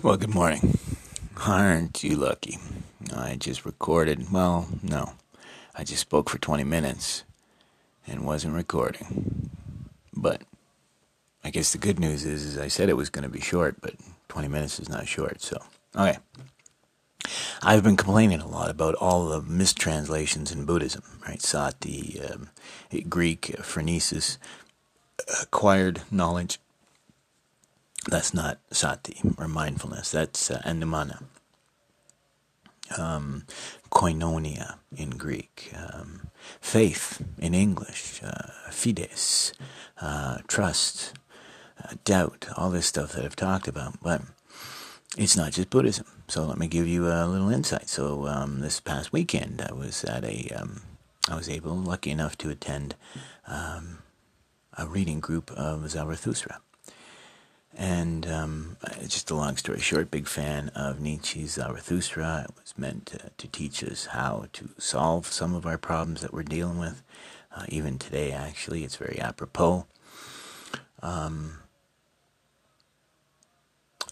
Well, good morning. Aren't you lucky? I just recorded. Well, no. I just spoke for 20 minutes and wasn't recording. But I guess the good news is, is I said it was going to be short, but 20 minutes is not short, so. Okay. I've been complaining a lot about all the mistranslations in Buddhism, right? Sati, um, Greek, phronesis, acquired knowledge that's not sati or mindfulness. That's uh, anumana. Um, koinonia in Greek. Um, faith in English. Uh, fides. Uh, trust. Uh, doubt. All this stuff that I've talked about. But it's not just Buddhism. So let me give you a little insight. So um, this past weekend, I was at a. Um, I was able, lucky enough, to attend um, a reading group of Zarathustra. And um, just a long story short, big fan of Nietzsche's Zarathustra. It was meant to, to teach us how to solve some of our problems that we're dealing with. Uh, even today, actually, it's very apropos. Um,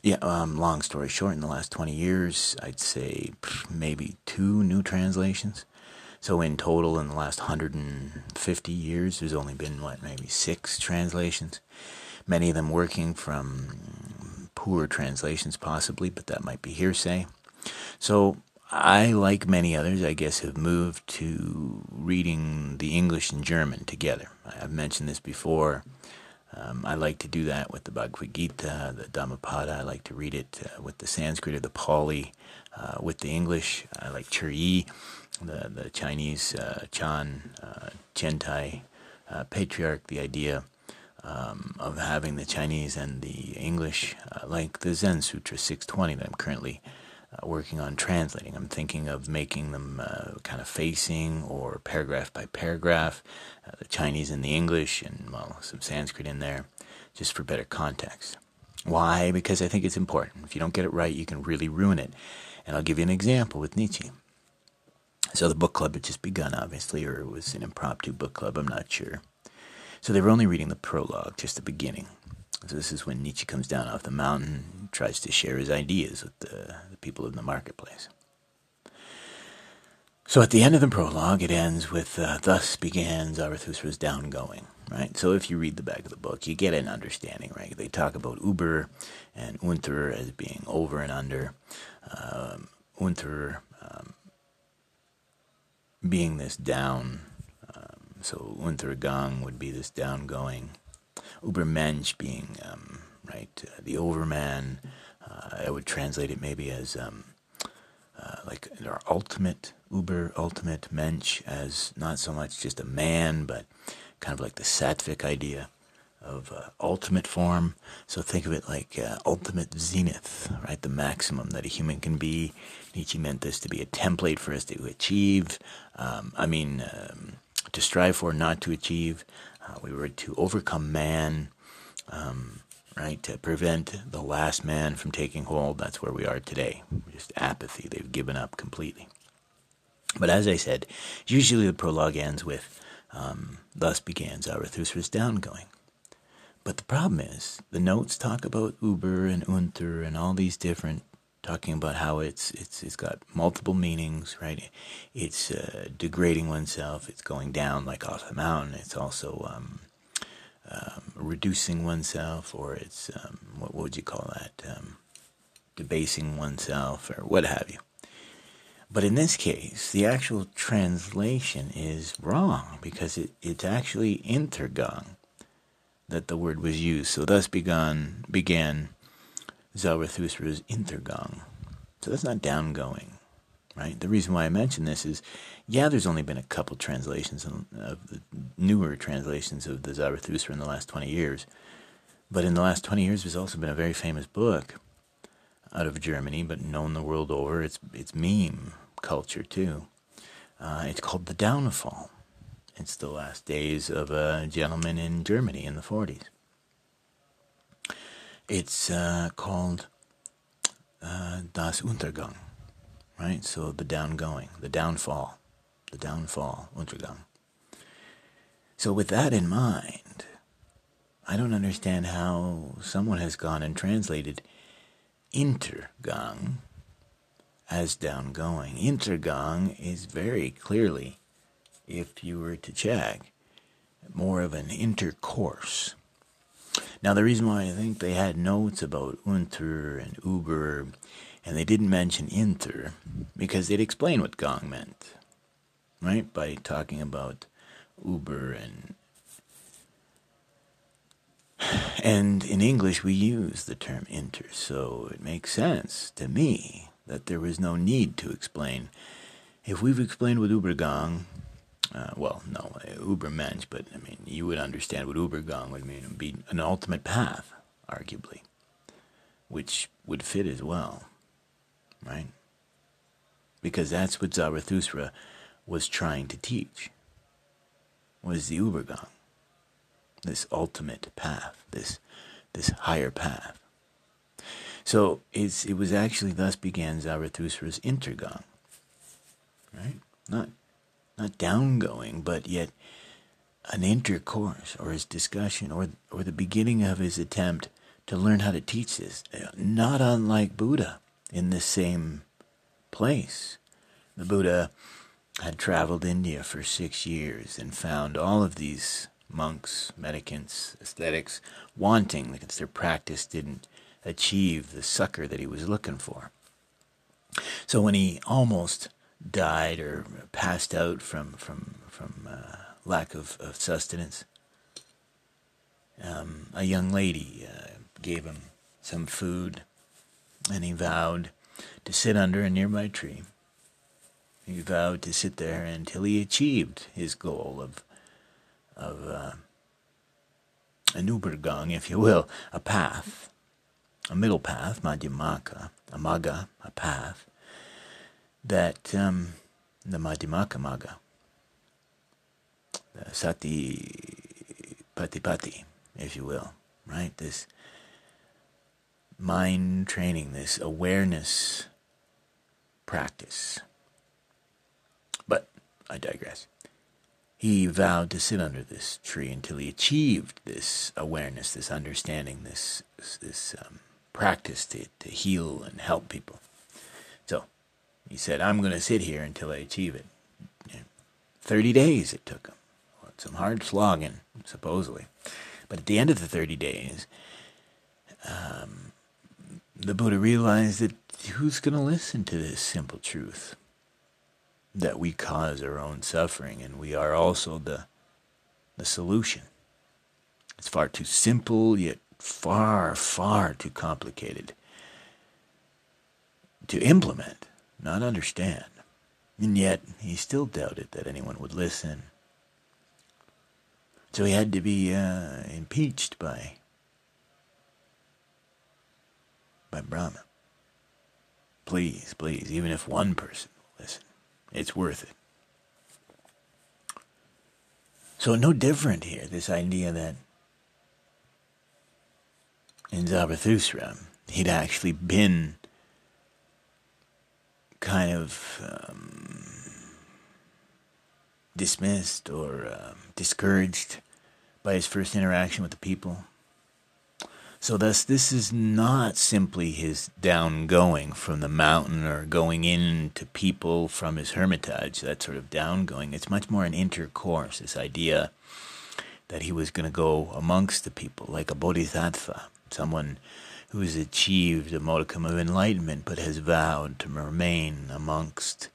yeah, um, long story short, in the last 20 years, I'd say maybe two new translations. So in total, in the last 150 years, there's only been, what, maybe six translations many of them working from poor translations, possibly, but that might be hearsay. So I, like many others, I guess, have moved to reading the English and German together. I've mentioned this before. Um, I like to do that with the Bhagavad Gita, the Dhammapada. I like to read it uh, with the Sanskrit or the Pali, uh, with the English. I like Zhiyi, the, the Chinese uh, Chan, uh, Tiantai, uh, patriarch, the idea um, of having the Chinese and the English, uh, like the Zen Sutra 620 that I'm currently uh, working on translating. I'm thinking of making them uh, kind of facing or paragraph by paragraph, uh, the Chinese and the English, and well, some Sanskrit in there, just for better context. Why? Because I think it's important. If you don't get it right, you can really ruin it. And I'll give you an example with Nietzsche. So the book club had just begun, obviously, or it was an impromptu book club, I'm not sure. So they were only reading the prologue, just the beginning. So this is when Nietzsche comes down off the mountain, tries to share his ideas with the, the people in the marketplace. So at the end of the prologue, it ends with uh, "Thus began Zarathustra's downgoing." Right. So if you read the back of the book, you get an understanding. Right. They talk about Uber and Unter as being over and under. Um, Unter um, being this down so Untergang would be this downgoing. Ubermensch being, um, right, uh, the overman. Uh, I would translate it maybe as um, uh, like our ultimate, Uber, ultimate Mensch as not so much just a man, but kind of like the sattvic idea of uh, ultimate form. So think of it like uh, ultimate zenith, right? The maximum that a human can be. Nietzsche meant this to be a template for us to achieve. Um, I mean, um, to strive for, not to achieve. Uh, we were to overcome man, um, right? To prevent the last man from taking hold. That's where we are today. Just apathy. They've given up completely. But as I said, usually the prologue ends with, um, thus began Zarathustra's downgoing. But the problem is, the notes talk about Uber and Unter and all these different talking about how it's it's it's got multiple meanings, right? It's uh, degrading oneself. It's going down like off the mountain. It's also um, um, reducing oneself, or it's um, what, what, would you call that? Um, debasing oneself, or what have you. But in this case, the actual translation is wrong because it, it's actually intergang that the word was used. So thus began began Zarathustra's Intergang. So that's not downgoing, right? The reason why I mention this is, yeah, there's only been a couple translations of the newer translations of the Zarathustra in the last 20 years. But in the last 20 years, there's also been a very famous book out of Germany, but known the world over. It's, it's meme culture, too. Uh, it's called The Downfall. It's the last days of a gentleman in Germany in the 40s. It's uh, called uh, Das Untergang, right? So the downgoing, the downfall, the downfall, Untergang. So with that in mind, I don't understand how someone has gone and translated intergang as downgoing. Intergang is very clearly, if you were to check, more of an intercourse. Now, the reason why I think they had notes about unter and uber, and they didn't mention inter, because they'd explain what Gong meant, right? By talking about uber and and in English, we use the term inter, so it makes sense to me that there was no need to explain. If we've explained what Übergang, uh, well, no, Übermensch, but I mean, you would understand what Übergang would mean. It would be an ultimate path, arguably, which would fit as well, right? Because that's what Zarathustra was trying to teach, was the Übergang this ultimate path, this this higher path. So it's it was actually thus began Zarathustra's intergang. Right? Not not downgoing, but yet an intercourse or his discussion or or the beginning of his attempt to learn how to teach this. Not unlike Buddha in the same place. The Buddha had traveled India for six years and found all of these monks, mendicants, ascetics, wanting because their practice didn't achieve the succor that he was looking for. So when he almost died or passed out from from from uh, lack of, of sustenance, um, a young lady uh, gave him some food, and he vowed to sit under a nearby tree. He vowed to sit there until he achieved his goal of of uh, an Übergang, if you will, a path, a middle path, Madhyamaka, a Magga, a path, that um, the Madhyamaka the Sati Patipati, if you will, right? This mind training, this awareness practice. But I digress. He vowed to sit under this tree until he achieved this awareness, this understanding, this this um, practice to, to heal and help people. So he said, I'm going to sit here until I achieve it. 30 days it took him. Some hard slogging, supposedly. But at the end of the 30 days, um, the Buddha realized that who's going to listen to this simple truth? that we cause our own suffering and we are also the the solution. It's far too simple yet far far too complicated to implement, not understand. And yet he still doubted that anyone would listen. So he had to be uh, impeached by by Brahma. Please, please, even if one person will listen it's worth it. So, no different here, this idea that in Zarathustra, he'd actually been kind of um, dismissed or uh, discouraged by his first interaction with the people. So, thus, this is not simply his down going from the mountain or going into people from his hermitage, that sort of down going. It's much more an intercourse, this idea that he was going to go amongst the people like a bodhisattva, someone who has achieved a modicum of enlightenment but has vowed to remain amongst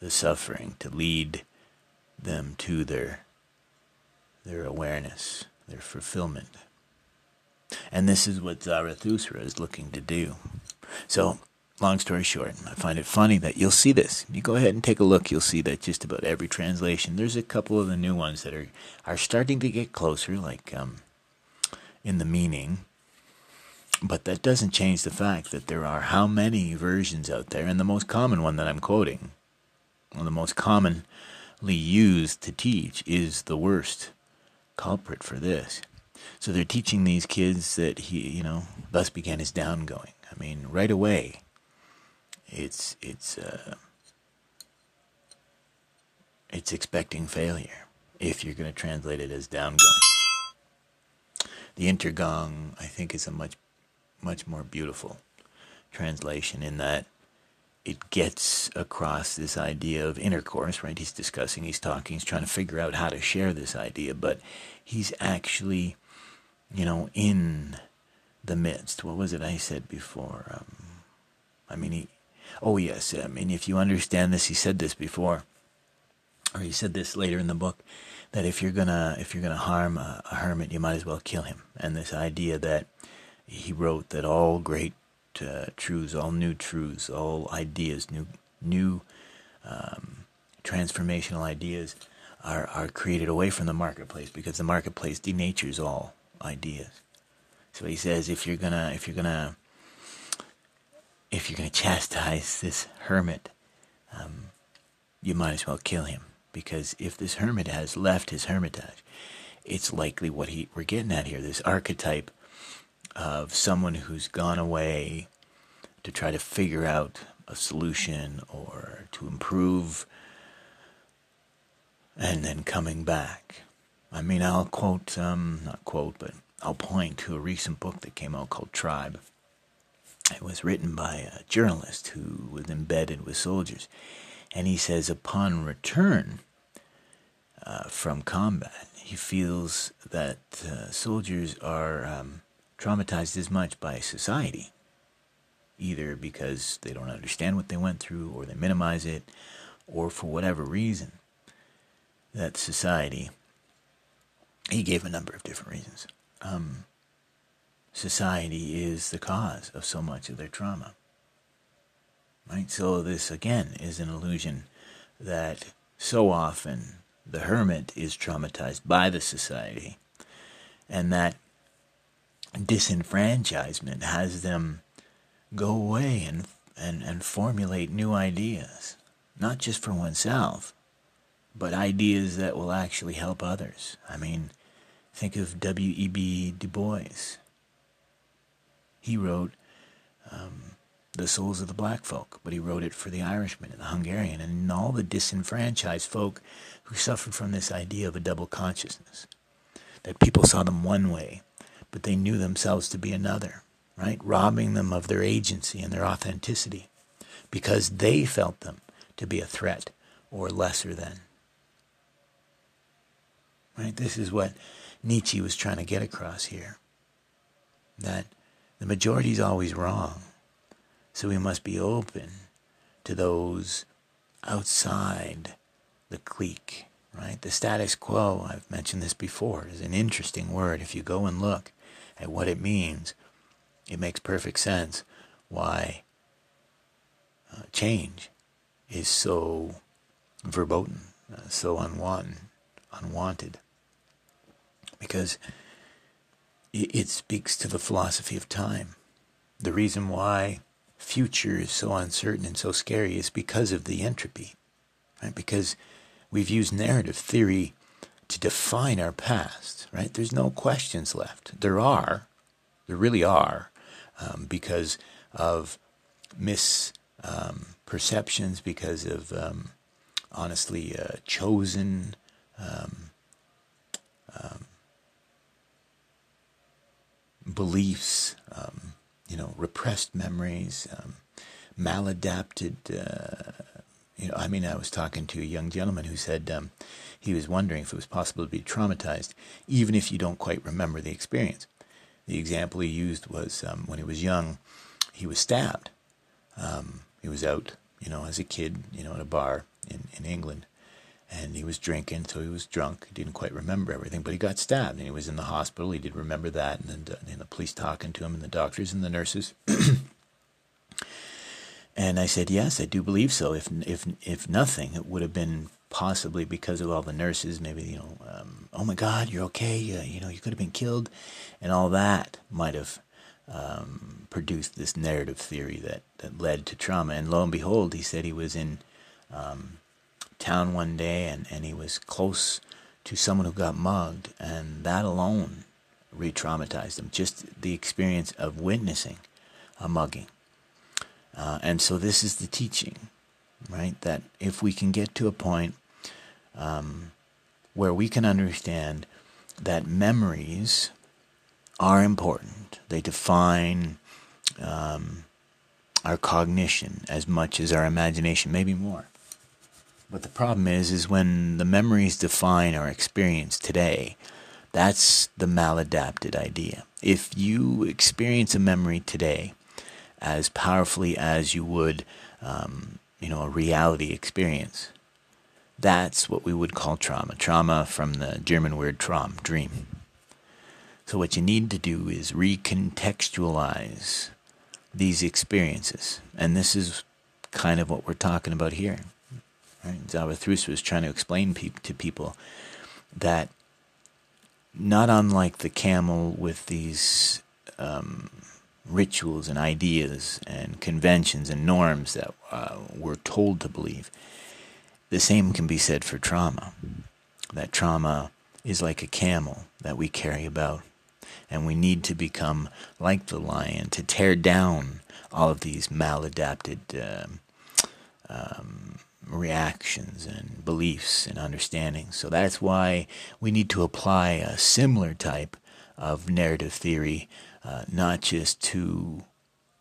the suffering, to lead them to their, their awareness, their fulfillment. And this is what Zarathustra is looking to do. So, long story short, I find it funny that you'll see this. You go ahead and take a look, you'll see that just about every translation. There's a couple of the new ones that are, are starting to get closer, like um, in the meaning. But that doesn't change the fact that there are how many versions out there, and the most common one that I'm quoting, the most commonly used to teach, is the worst culprit for this. So they're teaching these kids that he, you know, thus began his downgoing. I mean, right away, it's it's uh, it's expecting failure if you're going to translate it as downgoing. The intergang, I think, is a much much more beautiful translation in that it gets across this idea of intercourse, right? He's discussing, he's talking, he's trying to figure out how to share this idea, but he's actually, you know, in the midst. What was it I said before? Um, I mean, he, oh yes, I mean, if you understand this, he said this before, or he said this later in the book, that if you're gonna if you're gonna harm a, a hermit, you might as well kill him. And this idea that he wrote that all great uh, truths, all new truths, all ideas, new new um, transformational ideas are are created away from the marketplace because the marketplace denatures all ideas. So he says, if you're gonna if you're gonna if you're gonna chastise this hermit, um, you might as well kill him because if this hermit has left his hermitage, it's likely what he we're getting at here. This archetype of someone who's gone away to try to figure out a solution or to improve and then coming back. I mean, I'll quote, um, not quote, but I'll point to a recent book that came out called Tribe. It was written by a journalist who was embedded with soldiers. And he says, upon return uh, from combat, he feels that uh, soldiers are um, traumatized as much by society, either because they don't understand what they went through or they minimize it, or for whatever reason, that society, he gave a number of different reasons. Um, society is the cause of so much of their trauma. Right? So, this again is an illusion that so often the hermit is traumatized by the society, and that disenfranchisement has them go away and, and, and formulate new ideas, not just for oneself, but ideas that will actually help others. I mean, think of W.E.B. Du Bois. He wrote um, The Souls of the Black Folk, but he wrote it for the Irishman and the Hungarian and all the disenfranchised folk who suffered from this idea of a double consciousness. That people saw them one way but they knew themselves to be another, right? Robbing them of their agency and their authenticity because they felt them to be a threat or lesser than. Right? This is what Nietzsche was trying to get across here. That the majority is always wrong. So we must be open to those outside the clique, right? The status quo, I've mentioned this before, is an interesting word. If you go and look, and what it means, it makes perfect sense why uh, change is so verboten, uh, so unwanted, unwanted. Because it, it speaks to the philosophy of time. The reason why future is so uncertain and so scary is because of the entropy, right? Because we've used narrative theory to define our past, right? There's no questions left. There are, there really are, um, because of misperceptions, um, because of um, honestly uh, chosen um, um, beliefs, um, you know, repressed memories, maladapted. Uh, you know, I mean, I was talking to a young gentleman who said he was wondering if it was possible to be traumatized, even if you don't quite remember the experience. The example he used was um, when he was young, he was stabbed. Um, he was out, you know, as a kid, you know, at a bar in, in England, and he was drinking, so he was drunk. He didn't quite remember everything, but he got stabbed, and he was in the hospital. He did remember that, and then and the police talking to him, and the doctors and the nurses. and I said, yes, I do believe so. If if if nothing, it would have been possibly because of all the nurses, maybe, you know, um, oh my God, you're okay, uh, you know, you could have been killed, and all that might have um, produced this narrative theory that, that led to trauma. And lo and behold, he said he was in um, town one day and, and he was close to someone who got mugged, and that alone re traumatized him. Just the experience of witnessing a mugging. Uh, and so this is the teaching right? That if we can get to a point um, where we can understand that memories are important, they define um, our cognition as much as our imagination, maybe more. But the problem is, is when the memories define our experience today, that's the maladapted idea. If you experience a memory today as powerfully as you would, um, you know, a reality experience, that's what we would call trauma. Trauma from the German word traum, dream. So what you need to do is recontextualize these experiences. And this is kind of what we're talking about here. Right? Zarathustra was trying to explain pe- to people that not unlike the camel with these um, rituals and ideas and conventions and norms that uh, we're told to believe, the same can be said for trauma. That trauma is like a camel that we carry about and we need to become like the lion to tear down all of these maladapted um, um, reactions and beliefs and understandings. So that's why we need to apply a similar type of narrative theory, uh, not just to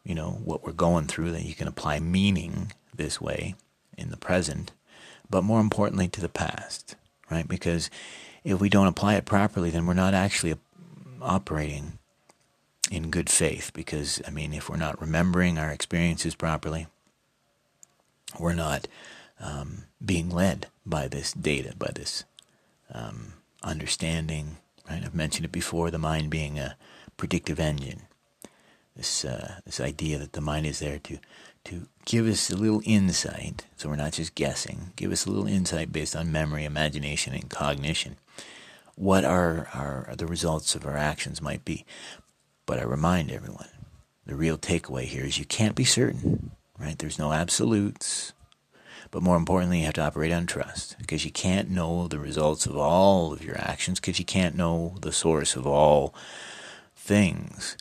you know what we're going through that you can apply meaning this way in the present, but more importantly to the past, right? Because if we don't apply it properly, then we're not actually operating in good faith because, I mean, if we're not remembering our experiences properly, we're not um, being led by this data, by this um, understanding. Right? I've mentioned it before the mind being a predictive engine. This, uh, this idea that the mind is there to, to give us a little insight, so we're not just guessing, give us a little insight based on memory, imagination, and cognition what our, our the results of our actions might be. But I remind everyone, the real takeaway here is you can't be certain, right? There's no absolutes. But more importantly, you have to operate on trust because you can't know the results of all of your actions because you can't know the source of all things.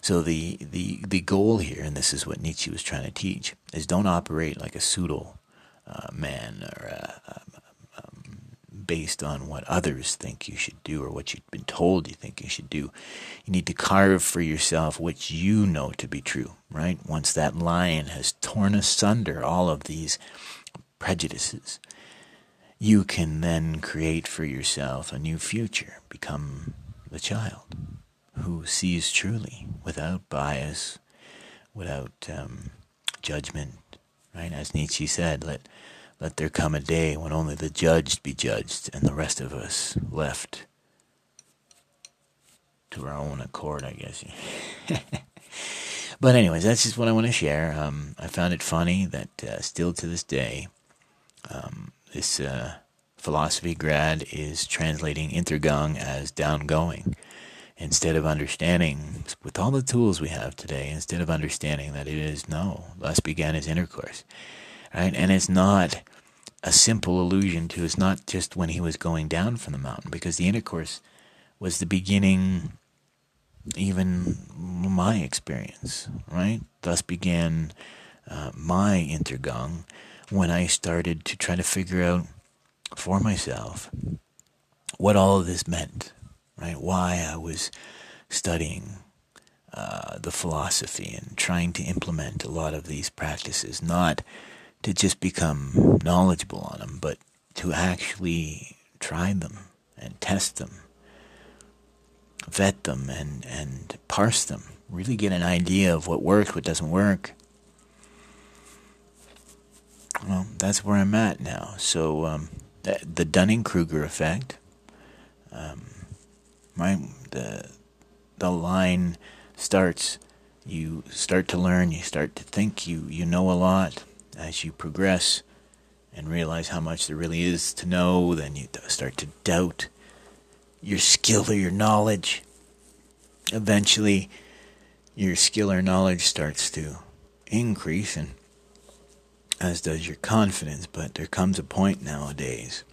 So the, the, the goal here, and this is what Nietzsche was trying to teach, is don't operate like a pseudo uh, man or a, a, based on what others think you should do or what you've been told you think you should do. You need to carve for yourself what you know to be true, right? Once that lion has torn asunder all of these prejudices, you can then create for yourself a new future, become the child who sees truly without bias, without um, judgment, right? As Nietzsche said, let let there come a day when only the judged be judged and the rest of us left to our own accord, I guess. but, anyways, that's just what I want to share. Um, I found it funny that uh, still to this day, um, this uh, philosophy grad is translating Intergang as downgoing instead of understanding, with all the tools we have today, instead of understanding that it is no, thus began his intercourse right? And it's not a simple allusion to it's not just when he was going down from the mountain, because the intercourse was the beginning, even my experience, right? Thus began uh, my intergang when I started to try to figure out for myself what all of this meant, right? Why I was studying uh, the philosophy and trying to implement a lot of these practices, not to just become knowledgeable on them, but to actually try them and test them, vet them, and, and parse them. Really get an idea of what works, what doesn't work. Well, that's where I'm at now. So, um, the, Dunning Kruger effect, um, right? The, the line starts, you start to learn, you start to think you, you know a lot as you progress and realize how much there really is to know, then you start to doubt your skill or your knowledge. Eventually, your skill or knowledge starts to increase, and as does your confidence. But there comes a point nowadays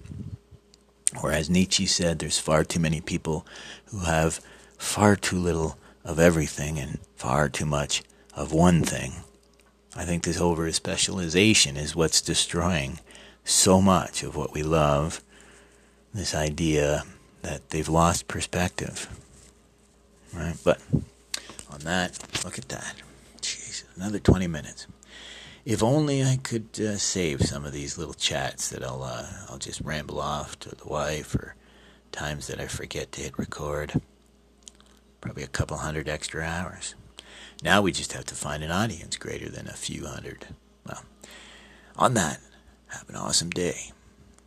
where, as Nietzsche said, there's far too many people who have far too little of everything and far too much of one thing. I think this over specialization is what's destroying so much of what we love. This idea that they've lost perspective. Right? But on that, look at that. Jesus. another 20 minutes. If only I could uh, save some of these little chats that I'll uh, I'll just ramble off to the wife or times that I forget to hit record. Probably a couple hundred extra hours. Now we just have to find an audience greater than a few hundred. Well, on that, have an awesome day.